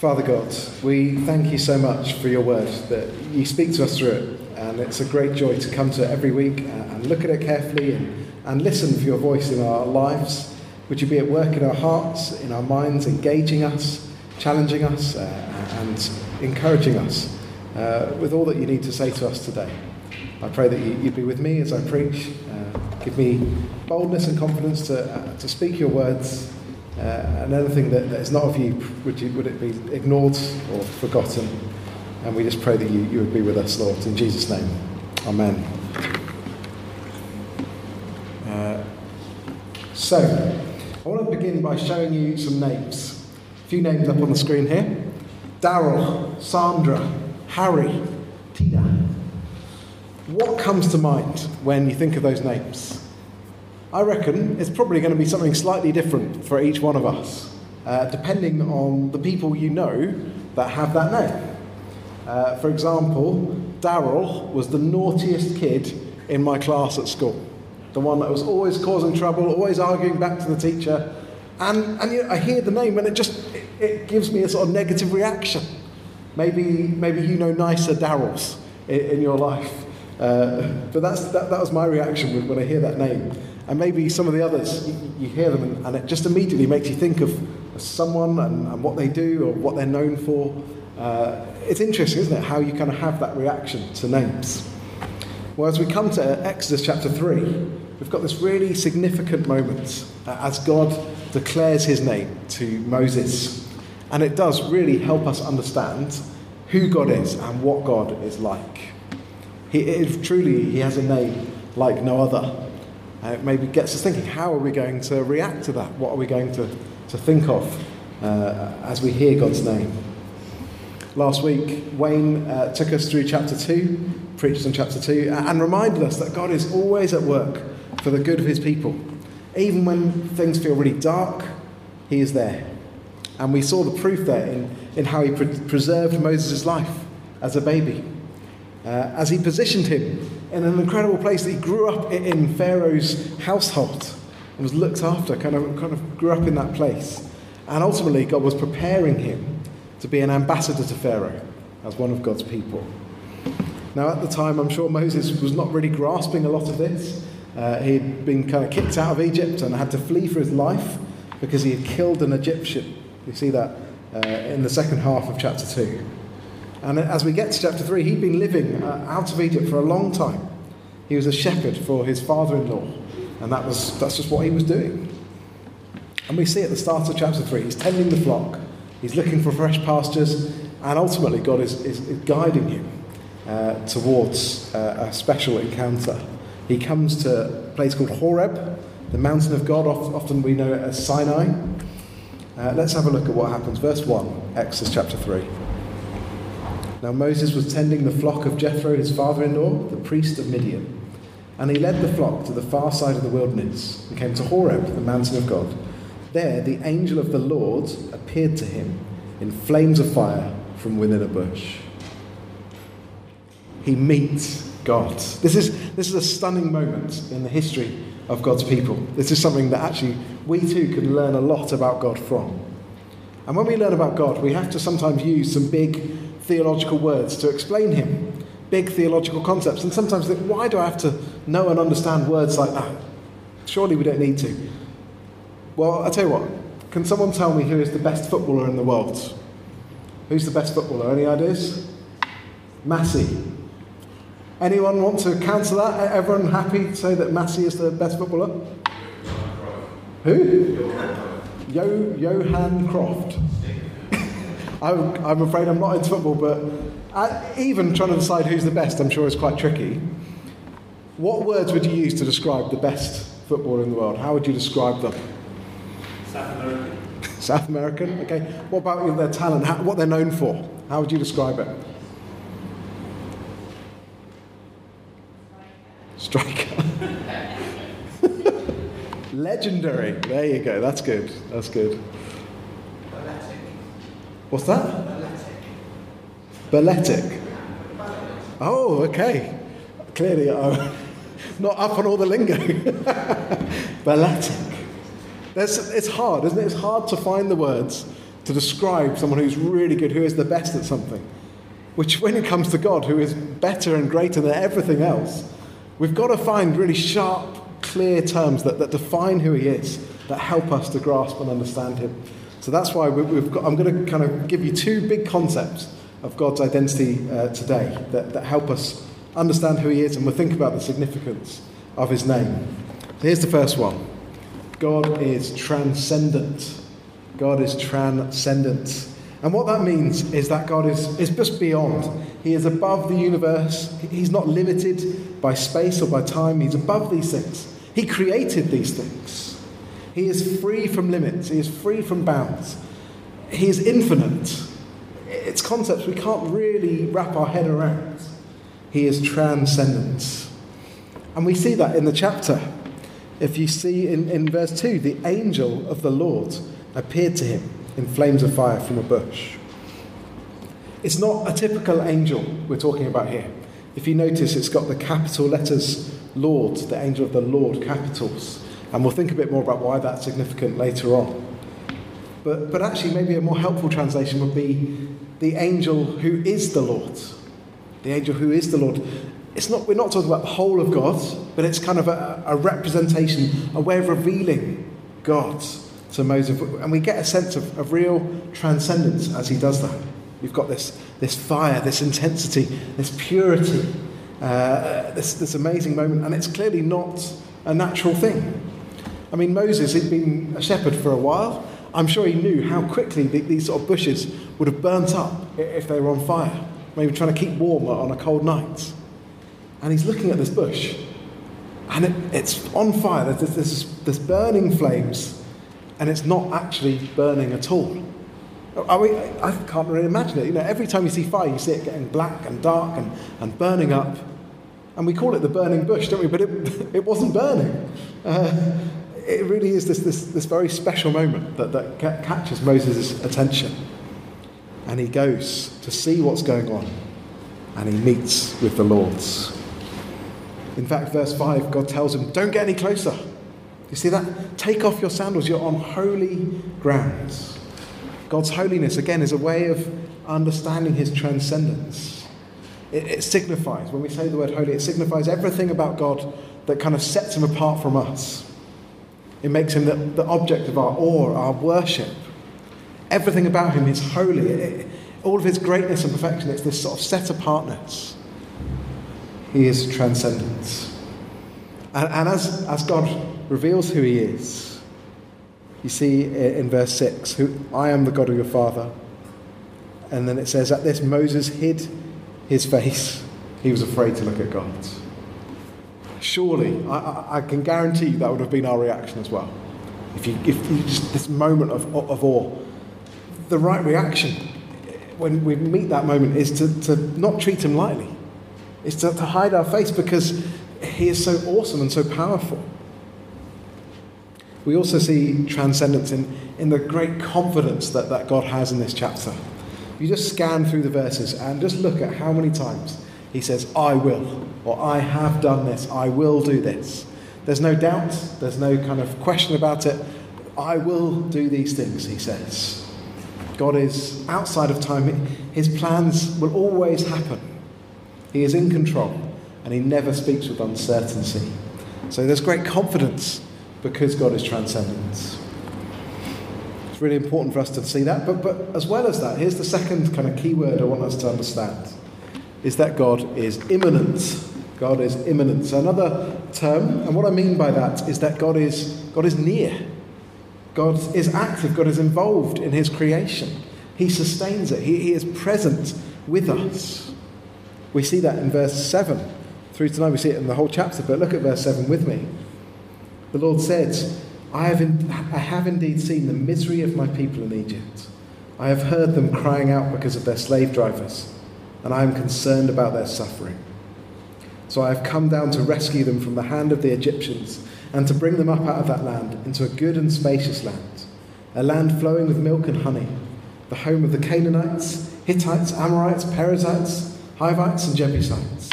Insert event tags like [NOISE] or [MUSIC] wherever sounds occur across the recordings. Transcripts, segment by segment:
Father God, we thank you so much for your word, that you speak to us through it. And it's a great joy to come to it every week and look at it carefully and, and listen for your voice in our lives. Would you be at work in our hearts, in our minds, engaging us, challenging us, uh, and encouraging us uh, with all that you need to say to us today? I pray that you, would be with me as I preach. Uh, give me boldness and confidence to, uh, to speak your words uh, and anything that, that is not of you, would, you, would it be ignored or forgotten? And we just pray that you, you would be with us, Lord, in Jesus' name. Amen. Uh, so, I want to begin by showing you some names. A few names up on the screen here Daryl, Sandra, Harry, Tina. What comes to mind when you think of those names? I reckon it's probably going to be something slightly different for each one of us, uh, depending on the people you know that have that name. Uh, for example, Daryl was the naughtiest kid in my class at school. The one that was always causing trouble, always arguing back to the teacher. And, and you know, I hear the name and it just it, it, gives me a sort of negative reaction. Maybe, maybe you know nicer Daryls in, in your life. Uh, but that's, that, that was my reaction when I hear that name. And maybe some of the others, you, you hear them and, and, it just immediately makes you think of someone and, and what they do or what they're known for. Uh, it's interesting, isn't it, how you kind of have that reaction to names. Well, as we come to Exodus chapter 3, we've got this really significant moment uh, as God declares his name to Moses. And it does really help us understand who God is and what God is like. He, it, truly, he has a name like no other. Uh, it maybe gets us thinking how are we going to react to that? What are we going to, to think of uh, as we hear God's name? Last week, Wayne uh, took us through chapter 2, preached on chapter 2, and reminded us that God is always at work for the good of his people. Even when things feel really dark, he is there. And we saw the proof there in, in how he pre- preserved Moses' life as a baby, uh, as he positioned him in an incredible place he grew up in Pharaoh's household and was looked after, kind of, kind of grew up in that place. And ultimately, God was preparing him to be an ambassador to Pharaoh as one of God's people. Now, at the time, I'm sure Moses was not really grasping a lot of this. Uh, he'd been kind of kicked out of Egypt and had to flee for his life because he had killed an Egyptian. You see that uh, in the second half of chapter 2. And as we get to chapter 3, he'd been living uh, out of Egypt for a long time. He was a shepherd for his father in law, and that was, that's just what he was doing. And we see at the start of chapter 3, he's tending the flock, he's looking for fresh pastures, and ultimately, God is, is, guiding him uh, towards uh, a special encounter. He comes to a place called Horeb, the mountain of God, often we know it as Sinai. Uh, let's have a look at what happens. Verse 1, Exodus chapter 3. Now Moses was tending the flock of Jethro, his father in law, the priest of Midian. And he led the flock to the far side of the wilderness and came to Horeb, the mountain of God. There the angel of the Lord appeared to him in flames of fire from within a bush. He meets God. This is, this is a stunning moment in the history of God's people. This is something that actually we too can learn a lot about God from. And when we learn about God, we have to sometimes use some big theological words to explain him, big theological concepts. And sometimes think, why do I have to know and understand words like that? Surely we don't need to. Well, I'll tell you what, can someone tell me who is the best footballer in the world? Who's the best footballer? Any ideas? Messi. Anyone want to counter that? Everyone happy to say that Messi is the best footballer? Who? Yo- Johan Cruyff. I'm, I'm afraid I'm not into football, but uh, even trying to decide who's the best, I'm sure is quite tricky. What words would you use to describe the best footballer in the world? How would you describe them? South American. South American, okay. What about their talent? How, what they're known for? How would you describe it? Striker. [LAUGHS] Legendary. There you go. That's good. That's good. What's that? Balletic. Oh, okay. Clearly, I'm uh, [LAUGHS] not up on all the lingo. [LAUGHS] Balletic. It's hard, isn't it? It's hard to find the words to describe someone who's really good, who is the best at something. Which, when it comes to God, who is better and greater than everything else, we've got to find really sharp, clear terms that, that define who He is, that help us to grasp and understand Him. So that's why we've got, I'm going to kind of give you two big concepts of God's identity uh, today that, that help us understand who He is and we'll think about the significance of His name. So here's the first one God is transcendent. God is transcendent. And what that means is that God is, is just beyond. He is above the universe. He's not limited by space or by time. He's above these things. He created these things. He is free from limits. He is free from bounds. He is infinite. It's concepts we can't really wrap our head around. He is transcendent. And we see that in the chapter. If you see in, in verse 2, the angel of the Lord appeared to him in flames of fire from a bush. It's not a typical angel we're talking about here. If you notice, it's got the capital letters Lord, the angel of the Lord, capitals. And we'll think a bit more about why that's significant later on. But, but actually, maybe a more helpful translation would be the angel who is the Lord. The angel who is the Lord. It's not, we're not talking about the whole of God, but it's kind of a, a representation, a way of revealing God to Moses. And we get a sense of, of real transcendence as he does that. You've got this, this fire, this intensity, this purity, uh, this, this amazing moment, and it's clearly not a natural thing. I mean, Moses had been a shepherd for a while. I'm sure he knew how quickly the, these sort of bushes would have burnt up if they were on fire, maybe trying to keep warm on a cold night. And he's looking at this bush, and it, it's on fire. There's this, this burning flames, and it's not actually burning at all. I, mean, I can't really imagine it. You know, every time you see fire, you see it getting black and dark and, and burning up. And we call it the burning bush, don't we? But it, [LAUGHS] it wasn't burning. Uh, it really is this, this, this very special moment that, that catches Moses' attention. And he goes to see what's going on. And he meets with the Lords. In fact, verse 5, God tells him, Don't get any closer. You see that? Take off your sandals. You're on holy grounds. God's holiness, again, is a way of understanding his transcendence. It, it, signifies, when we say the word holy, it signifies everything about God that kind of sets him apart from us. It makes him the, the object of our awe, our worship. Everything about him is holy. It, all of his greatness and perfection, it's this sort of set apartness. He is transcendent. And, and as, as God reveals who he is, you see in verse 6, who, I am the God of your father. And then it says, At this, Moses hid his face. He was afraid to look at God. Surely, I, I, can guarantee you that would have been our reaction as well. If you, if you just this moment of, of awe, the right reaction when we meet that moment is to, to not treat him lightly, is to, to hide our face because he is so awesome and so powerful. We also see transcendence in, in the great confidence that, that God has in this chapter. You just scan through the verses and just look at how many times he says, I will, or I have done this, I will do this. There's no doubt, there's no kind of question about it. I will do these things, he says. God is outside of time, his plans will always happen. He is in control, and he never speaks with uncertainty. So there's great confidence because God is transcendent. It's really important for us to see that. But, but as well as that, here's the second kind of key word I want us to understand is that God is immanent. God is immanent. So another term, and what I mean by that is that God is, God is near. God is active. God is involved in his creation. He sustains it. He, he is present with us. We see that in verse 7 through to 9. We see it in the whole chapter, but look at verse 7 with me. The Lord said, I have, in, I have indeed seen the misery of my people in Egypt. I have heard them crying out because of their slave drivers and I am concerned about their suffering. So I have come down to rescue them from the hand of the Egyptians and to bring them up out of that land into a good and spacious land, a land flowing with milk and honey, the home of the Canaanites, Hittites, Amorites, Perizzites, Hivites, and Jebusites.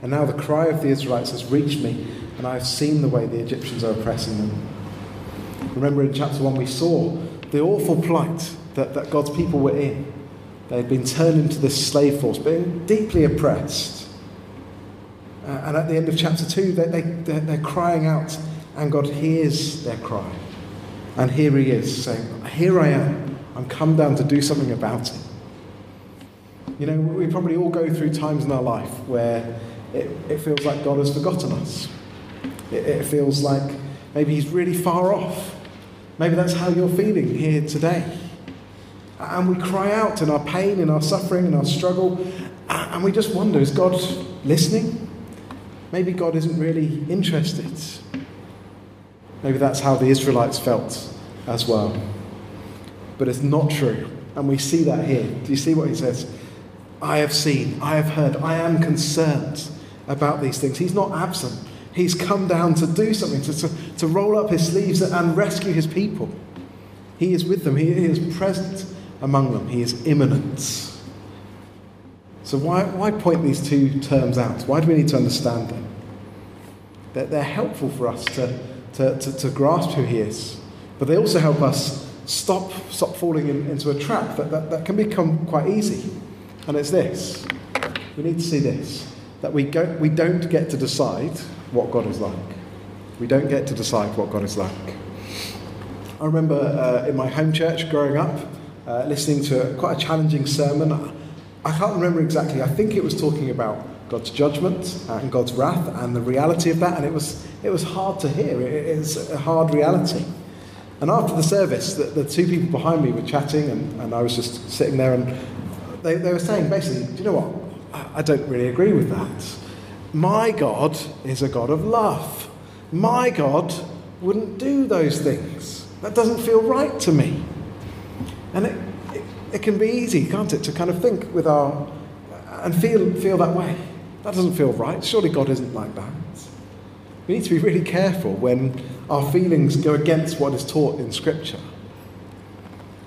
And now the cry of the Israelites has reached me, and I have seen the way the Egyptians are oppressing them. Remember in chapter 1, we saw the awful plight that, that God's people were in. They had been turned into this slave force, being deeply oppressed. Uh, and at the end of chapter 2, they, they, they're, they're crying out, and God hears their cry. And here he is saying, Here I am. I'm come down to do something about it. You know, we probably all go through times in our life where it, it feels like God has forgotten us. It, it feels like maybe He's really far off. Maybe that's how you're feeling here today. And we cry out in our pain, in our suffering, in our struggle, and we just wonder is God listening? Maybe God isn't really interested. Maybe that's how the Israelites felt as well. But it's not true. And we see that here. Do you see what he says? I have seen, I have heard, I am concerned about these things. He's not absent. He's come down to do something, to, to, to roll up his sleeves and rescue his people. He is with them, he, he is present among them, he is immanent. So, why, why point these two terms out? Why do we need to understand them? They're, they're helpful for us to, to, to, to grasp who he is, but they also help us stop, stop falling in, into a trap that, that, that can become quite easy. And it's this we need to see this that we, go, we don't get to decide what God is like. We don't get to decide what God is like. I remember uh, in my home church growing up, uh, listening to quite a challenging sermon. I can't remember exactly. I think it was talking about God's judgment and God's wrath and the reality of that, and it was, it was hard to hear. It, it's a hard reality. And after the service, the, the two people behind me were chatting, and, and I was just sitting there, and they, they were saying basically, do you know what? I don't really agree with that. My God is a God of love. My God wouldn't do those things. That doesn't feel right to me. And it, it, it, can be easy, can't it, to kind of think with our and feel feel that way. That doesn't feel right. Surely God isn't like that. We need to be really careful when our feelings go against what is taught in Scripture.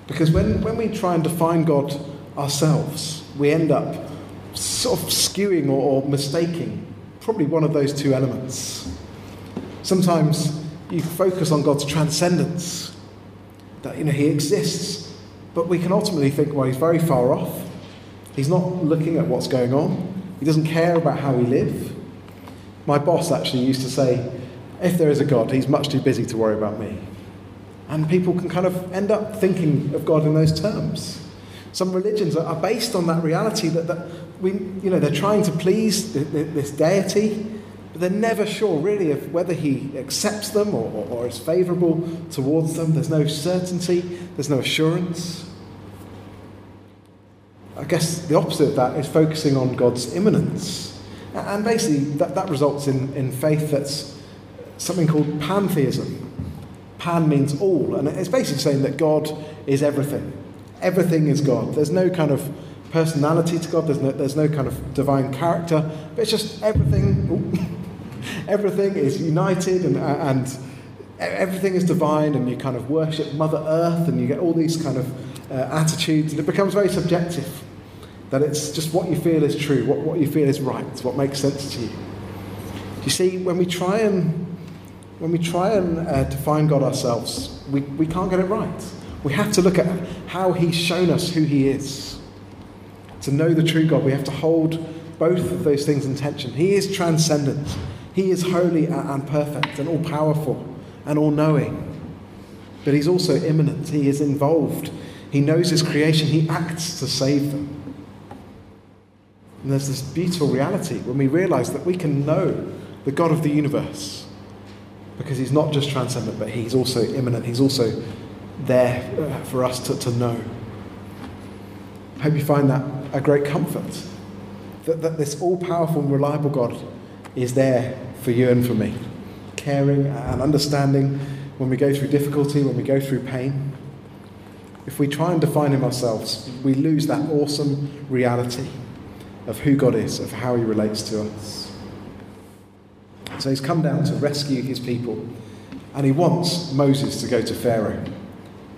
Because when, when we try and define God ourselves, we end up sort of skewing or, or mistaking probably one of those two elements. Sometimes you focus on God's transcendence, that you know He exists, but we can ultimately think, well, He's very far off. He's not looking at what's going on. He doesn't care about how we live. My boss actually used to say, if there is a God, He's much too busy to worry about me. And people can kind of end up thinking of God in those terms. Some religions are based on that reality that, that we, you know, they're trying to please this deity, but they're never sure really of whether he accepts them or, or, or is favourable towards them. There's no certainty, there's no assurance. I guess the opposite of that is focusing on God's immanence. And basically, that, that results in, in faith that's something called pantheism. Pan means all, and it's basically saying that God is everything. Everything is God. There's no kind of personality to God, there's no, there's no kind of divine character, but it's just everything. [LAUGHS] everything is united and, and everything is divine, and you kind of worship Mother Earth, and you get all these kind of uh, attitudes, and it becomes very subjective. That it's just what you feel is true, what, what you feel is right, what makes sense to you. You see, when we try and when we try and uh, define God ourselves, we, we can't get it right. We have to look at how He's shown us who He is. To know the true God, we have to hold both of those things in tension. He is transcendent, He is holy and perfect and all powerful and all knowing. But He's also immanent, He is involved. He knows His creation, He acts to save them. And there's this beautiful reality when we realize that we can know the God of the universe because He's not just transcendent, but He's also immanent. He's also there uh, for us to, to know. I hope you find that a great comfort. That, that this all powerful and reliable God is there for you and for me, caring and understanding when we go through difficulty, when we go through pain. If we try and define Him ourselves, we lose that awesome reality of who God is, of how He relates to us. So He's come down to rescue His people, and He wants Moses to go to Pharaoh.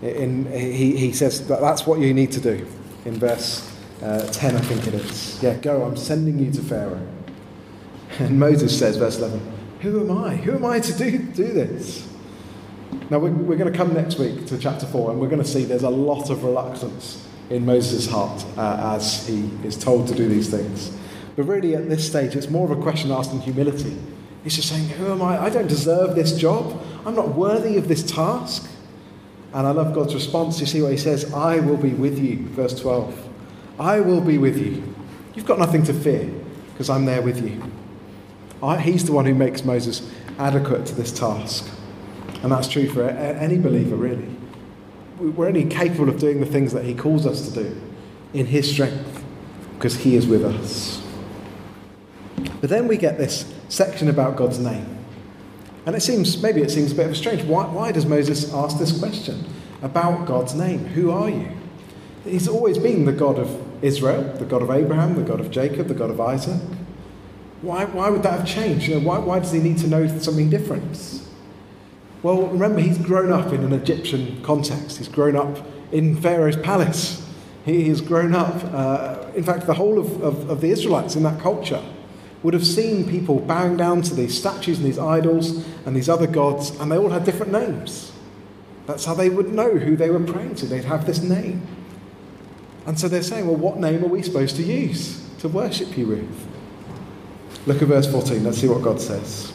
In, he, he says that that's what you need to do in verse uh, 10, I think it is. Yeah, go, I'm sending you to Pharaoh. And Moses says, verse 11, Who am I? Who am I to do, do this? Now, we're, we're going to come next week to chapter 4, and we're going to see there's a lot of reluctance in Moses' heart uh, as he is told to do these things. But really, at this stage, it's more of a question asked in humility. He's just saying, Who am I? I don't deserve this job. I'm not worthy of this task. And I love God's response. You see what he says? I will be with you, verse 12. I will be with you. You've got nothing to fear because I'm there with you. I, he's the one who makes Moses adequate to this task. And that's true for any believer, really. We're only capable of doing the things that he calls us to do in his strength because he is with us. But then we get this section about God's name. And it seems, maybe it seems a bit of a strange. Why, why does Moses ask this question about God's name? Who are you? He's always been the God of Israel, the God of Abraham, the God of Jacob, the God of Isaac. Why, why would that have changed? You know, why, why does he need to know something different? Well, remember, he's grown up in an Egyptian context. He's grown up in Pharaoh's palace. He has grown up, uh, in fact, the whole of, of, of the Israelites in that culture would have seen people bowing down to these statues and these idols and these other gods, and they all had different names. That's how they would know who they were praying to. They'd have this name. And so they're saying, well, what name are we supposed to use to worship you with? Look at verse 14. Let's see what God says.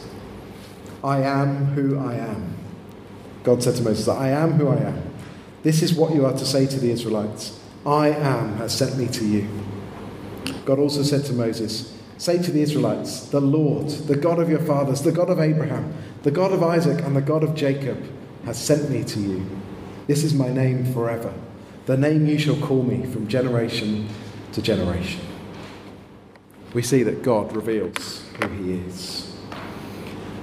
I am who I am. God said to Moses, I am who I am. This is what you are to say to the Israelites I am has sent me to you. God also said to Moses, Say to the Israelites, The Lord, the God of your fathers, the God of Abraham, the God of Isaac, and the God of Jacob, has sent me to you. This is my name forever, the name you shall call me from generation to generation. We see that God reveals who he is.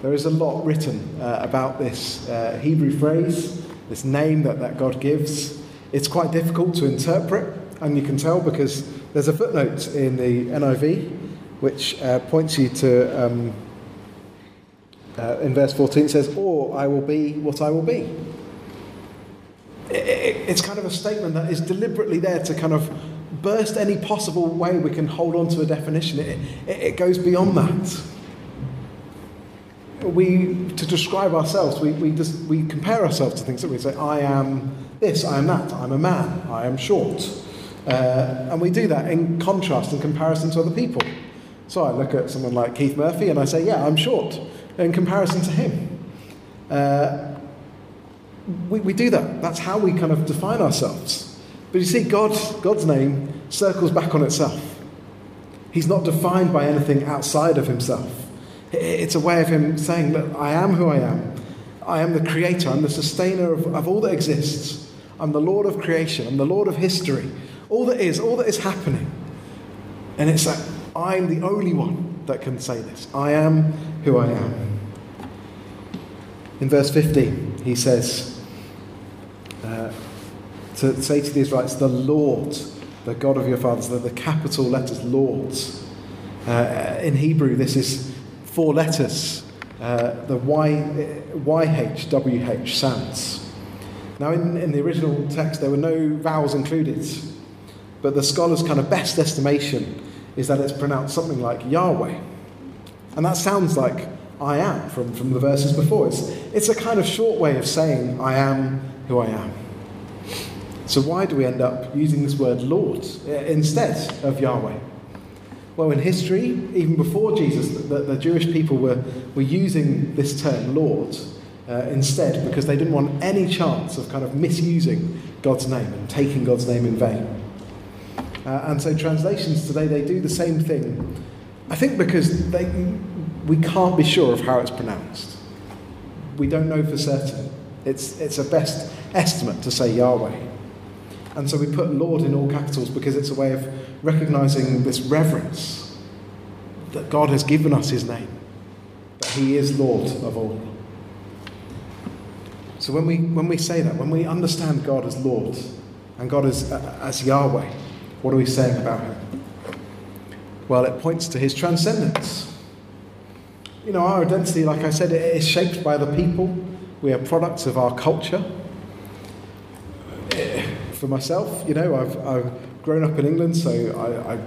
There is a lot written uh, about this uh, Hebrew phrase, this name that, that God gives. It's quite difficult to interpret, and you can tell because there's a footnote in the NIV which uh, points you to, um, uh, in verse 14, says, Or I will be what I will be. It, it, it's kind of a statement that is deliberately there to kind of burst any possible way we can hold on to a definition. It, it goes beyond that. We, to describe ourselves, we, we, just, we compare ourselves to things that we say, I am this, I am that, I'm a man, I am short. Uh, and we do that in contrast, in comparison to other people. So I look at someone like Keith Murphy and I say, yeah, I'm short in comparison to him. Uh, we, we do that. That's how we kind of define ourselves. But you see, God, God's name circles back on itself. He's not defined by anything outside of himself. It's a way of him saying that I am who I am. I am the creator. I'm the sustainer of, of all that exists. I'm the Lord of creation. I'm the Lord of history. All that is, all that is happening. And it's like I'm the only one that can say this. I am who I am. In verse 15, he says, uh, to say to the Israelites, the Lord, the God of your fathers, the, the capital letters, Lord. Uh, in Hebrew, this is four letters, uh, the y, YHWH sounds. Now, in, in the original text, there were no vowels included, but the scholar's kind of best estimation is that it's pronounced something like Yahweh. And that sounds like I am from, from the verses before. It's, it's a kind of short way of saying I am who I am. So, why do we end up using this word Lord eh, instead of Yahweh? Well, in history, even before Jesus, the, the Jewish people were, were using this term Lord uh, instead because they didn't want any chance of kind of misusing God's name and taking God's name in vain. Uh, and so translations today, they do the same thing. I think because they, we can't be sure of how it's pronounced. We don't know for certain. It's, it's a best estimate to say Yahweh. And so we put Lord in all capitals because it's a way of recognizing this reverence that God has given us his name, that he is Lord of all. So when we, when we say that, when we understand God as Lord and God as, as Yahweh, what are we saying about him? Well, it points to his transcendence. You know, our identity, like I said, it is shaped by the people. We are products of our culture. For myself, you know, I've, I've grown up in England, so I, I,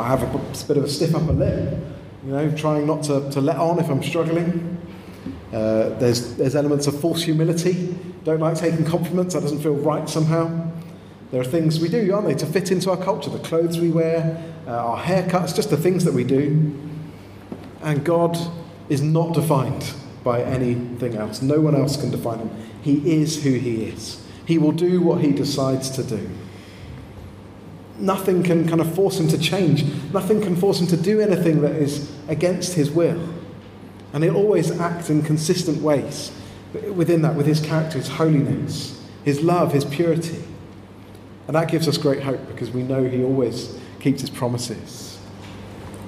I have a bit of a stiff upper lip, you know, trying not to, to let on if I'm struggling. Uh, there's, there's elements of false humility. Don't like taking compliments. That doesn't feel right somehow. There are things we do, aren't they, to fit into our culture. The clothes we wear, uh, our haircuts, just the things that we do. And God is not defined by anything else. No one else can define him. He is who he is. He will do what he decides to do. Nothing can kind of force him to change. Nothing can force him to do anything that is against his will. And he'll always act in consistent ways within that, with his character, his holiness, his love, his purity. And that gives us great hope because we know he always keeps his promises.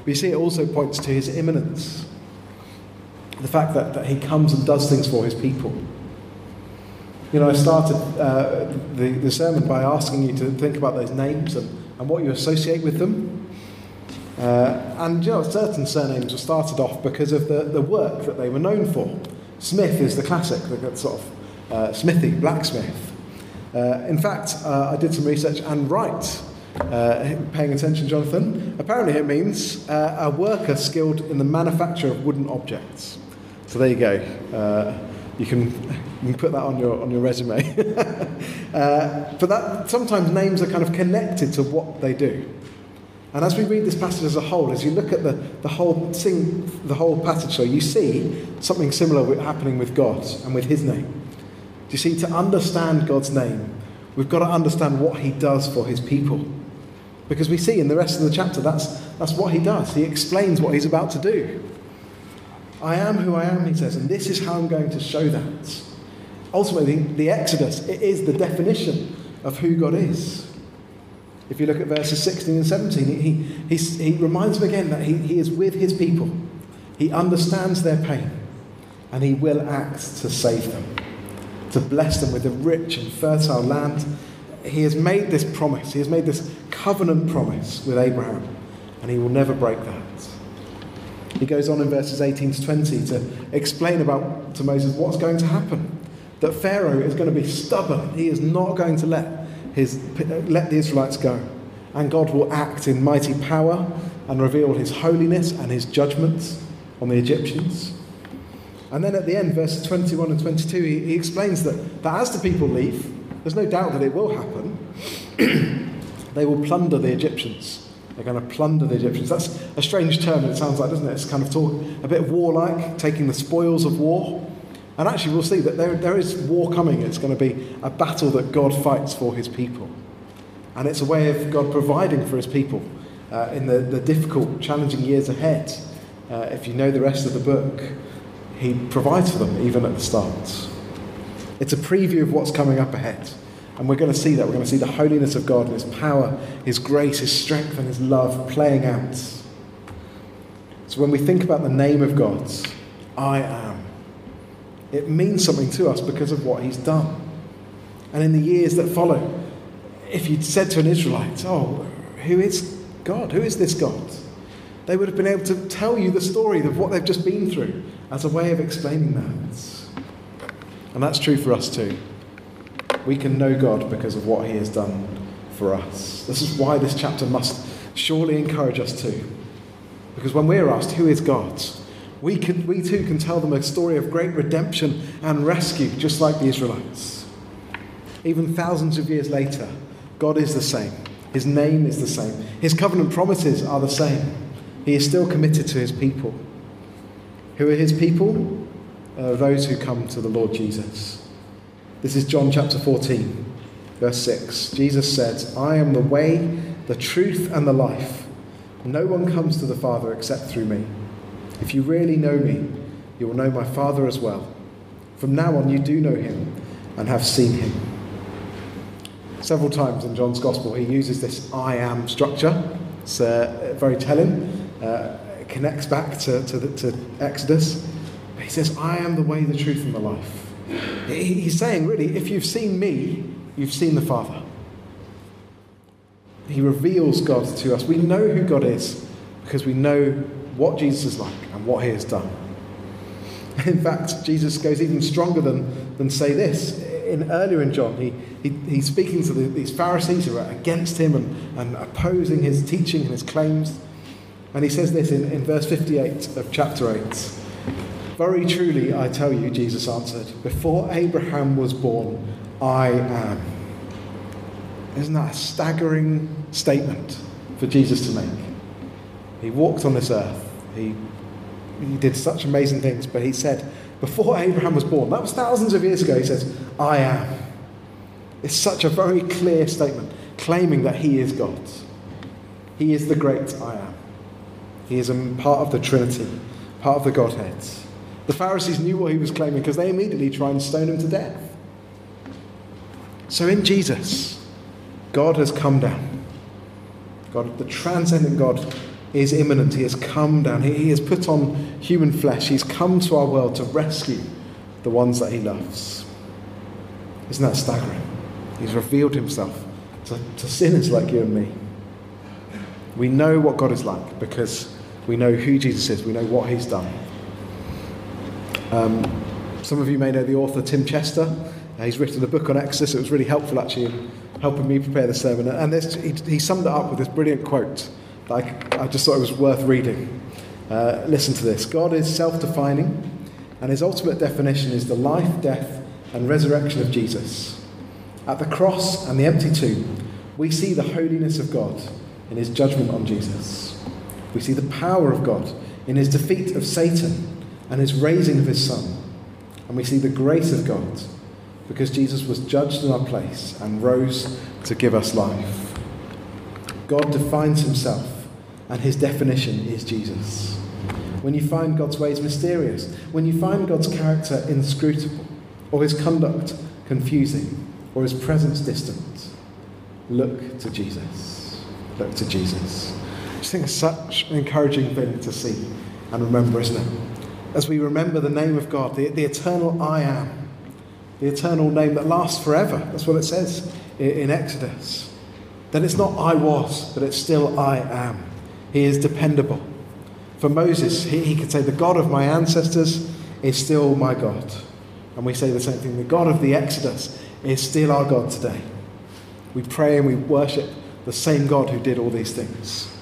We see it also points to his immanence the fact that, that he comes and does things for his people. You know, I started uh, the, the sermon by asking you to think about those names and, and what you associate with them. Uh, and, you know, certain surnames were started off because of the, the work that they were known for. Smith is the classic, the sort of uh, smithy, blacksmith. Uh, in fact, uh, I did some research, and Wright, uh, paying attention, Jonathan, apparently it means a worker skilled in the manufacture of wooden objects. So there you go. You can, you can put that on your, on your resume. [LAUGHS] uh, but that, sometimes names are kind of connected to what they do. And as we read this passage as a whole, as you look at the, the, whole, sing, the whole passage, so you see something similar happening with God and with His name. Do you see, to understand God's name, we've got to understand what He does for His people. Because we see in the rest of the chapter that's, that's what He does. He explains what He's about to do. I am who I am, he says, and this is how I'm going to show that. Ultimately, the Exodus it is the definition of who God is. If you look at verses 16 and 17, he, he, he reminds them again that he, he is with his people. He understands their pain, and he will act to save them, to bless them with a rich and fertile land. He has made this promise, he has made this covenant promise with Abraham, and he will never break that. He goes on in verses 18 to 20 to explain about to Moses what's going to happen. That Pharaoh is going to be stubborn. He is not going to let, his, let the Israelites go. And God will act in mighty power and reveal his holiness and his judgments on the Egyptians. And then at the end, verses 21 and 22, he, he explains that, that as the people leave, there's no doubt that it will happen, [CLEARS THROAT] they will plunder the Egyptians they're going to plunder the Egyptians. That's a strange term, it sounds like, doesn't it? It's kind of talk, a bit warlike, taking the spoils of war. And actually, we'll see that there, there is war coming. It's going to be a battle that God fights for his people. And it's a way of God providing for his people uh, in the, the difficult, challenging years ahead. Uh, if you know the rest of the book, he provides for them even at the start. It's a preview of what's coming up ahead. And we're going to see that. We're going to see the holiness of God and His power, His grace, His strength, and His love playing out. So when we think about the name of God, I am, it means something to us because of what He's done. And in the years that follow, if you'd said to an Israelite, Oh, who is God? Who is this God? They would have been able to tell you the story of what they've just been through as a way of explaining that. And that's true for us too. We can know God because of what He has done for us. This is why this chapter must surely encourage us too. Because when we're asked, Who is God? We, can, we too can tell them a story of great redemption and rescue, just like the Israelites. Even thousands of years later, God is the same. His name is the same. His covenant promises are the same. He is still committed to his people. Who are his people? Uh, those who come to the Lord Jesus. This is John chapter 14, verse 6. Jesus said, I am the way, the truth, and the life. No one comes to the Father except through me. If you really know me, you will know my Father as well. From now on, you do know him and have seen him. Several times in John's Gospel, he uses this I am structure. It's uh, very telling. Uh, it connects back to, to, the, to Exodus. He says, I am the way, the truth, and the life. He's saying, really, if you've seen me, you've seen the Father. He reveals God to us. We know who God is because we know what Jesus is like and what he has done. In fact, Jesus goes even stronger than, than say this. In, earlier in John, he, he, he's speaking to the, these Pharisees who are against him and, and opposing his teaching and his claims. And he says this in, in verse 58 of chapter 8 Very truly, I tell you, Jesus answered, before Abraham was born, I am. Isn't that a staggering statement for Jesus to make? He walked on this earth. He, he did such amazing things, but he said, before Abraham was born, that was thousands of years ago, he says, I am. It's such a very clear statement, claiming that he is God. He is the great I am. He is a part of the Trinity, part of the Godhead. The Pharisees knew what he was claiming because they immediately tried and stone him to death. So in Jesus, God has come down. God, the transcendent God, is immanent. He has come down. He, he has put on human flesh. He's come to our world to rescue the ones that he loves. Isn't that staggering? He's revealed himself to, to sinners like you and me. We know what God is like because we know who Jesus is, we know what he's done. Um, some of you may know the author Tim Chester. Uh, he's written a book on Exodus. It was really helpful actually in helping me prepare the sermon. And this, he, he, summed it up with this brilliant quote that I, I just thought it was worth reading. Uh, listen to this God is self defining, and his ultimate definition is the life, death, and resurrection of Jesus. At the cross and the empty tomb, we see the holiness of God in his judgment on Jesus. We see the power of God in his defeat of Satan and his raising of his Son. And we see the grace of God because Jesus was judged in our place and rose to give us life. God defines himself, and his definition is Jesus. When you find God's ways mysterious, when you find God's character inscrutable, or his conduct confusing, or his presence distant, look to Jesus. Look to Jesus. I think it's such an encouraging thing to see and remember, isn't it? As we remember the name of God, the, the eternal I am, the eternal name that lasts forever. That's what it says in, in Exodus. That it's not I was, but it's still I am. He is dependable. For Moses, he, he could say, The God of my ancestors is still my God. And we say the same thing the God of the Exodus is still our God today. We pray and we worship the same God who did all these things.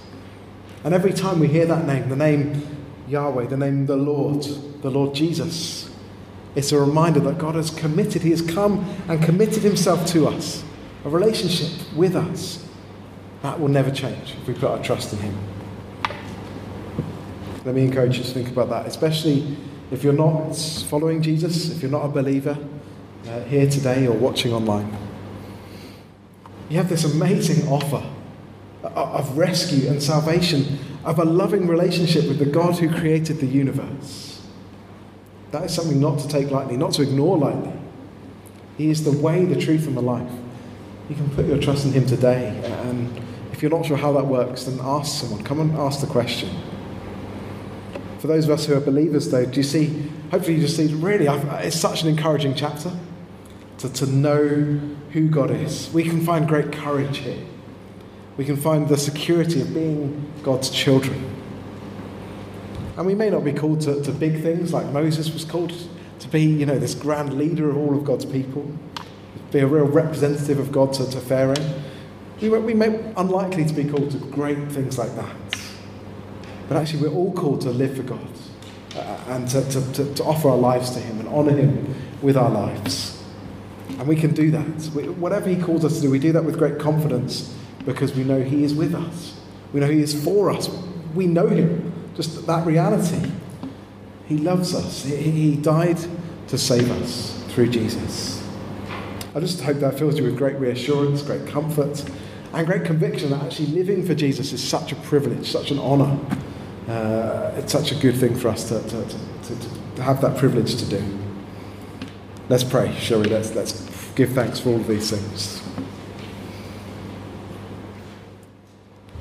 And every time we hear that name, the name Yahweh, the name of the Lord, the Lord Jesus. It's a reminder that God has committed, He has come and committed Himself to us, a relationship with us. That will never change if we put our trust in Him. Let me encourage you to think about that, especially if you're not following Jesus, if you're not a believer uh, here today or watching online. You have this amazing offer of rescue and salvation of a loving relationship with the God who created the universe. That is something not to take lightly, not to ignore lightly. He is the way, the truth, and the life. You can put your trust in Him today. And if you're not sure how that works, then ask someone. Come and ask the question. For those of us who are believers, though, do you see, hopefully, you just see, really, it's such an encouraging chapter to, to know who God is. We can find great courage here we can find the security of being God's children. And we may not be called to, to big things like Moses was called to be, you know, this grand leader of all of God's people, be a real representative of God to, to Pharaoh. We, we may unlikely to be called to great things like that. But actually, we're all called to live for God uh, and to, to, to, to, offer our lives to Him and honour Him with our lives. And we can do that. We, whatever He calls us to do, we do that with great confidence because we know He is with us. We know He is for us. We know Him. Just that reality. He loves us. He died to save us through Jesus. I just hope that fills you with great reassurance, great comfort, and great conviction that actually living for Jesus is such a privilege, such an honour. Uh, it's such a good thing for us to, to, to, to, have that privilege to do. Let's pray, shall we? Let's, let's give thanks for all of these things.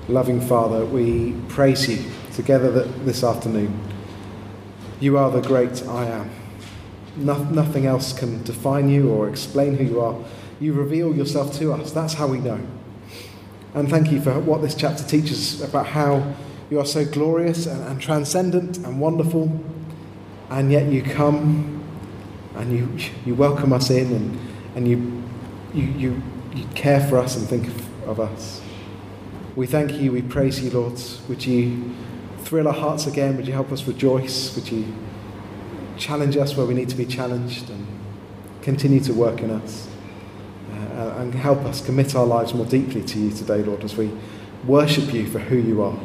Loving Father, we praise you together this afternoon. You are the great I am. No, nothing else can define you or explain who you are. You reveal yourself to us. That's how we know. And thank you for what this chapter teaches about how you are so glorious and, and transcendent and wonderful, and yet you come and you, you welcome us in and, and you, you, you, you care for us and think of, of us. We thank you, we praise you, Lord. Would you thrill our hearts again? Would you help us rejoice? Would you challenge us where we need to be challenged and continue to work in us. Uh, and help us commit our lives more deeply to you today, Lord, as we worship you for who you are.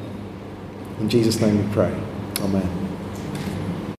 In Jesus' name we pray. Amen.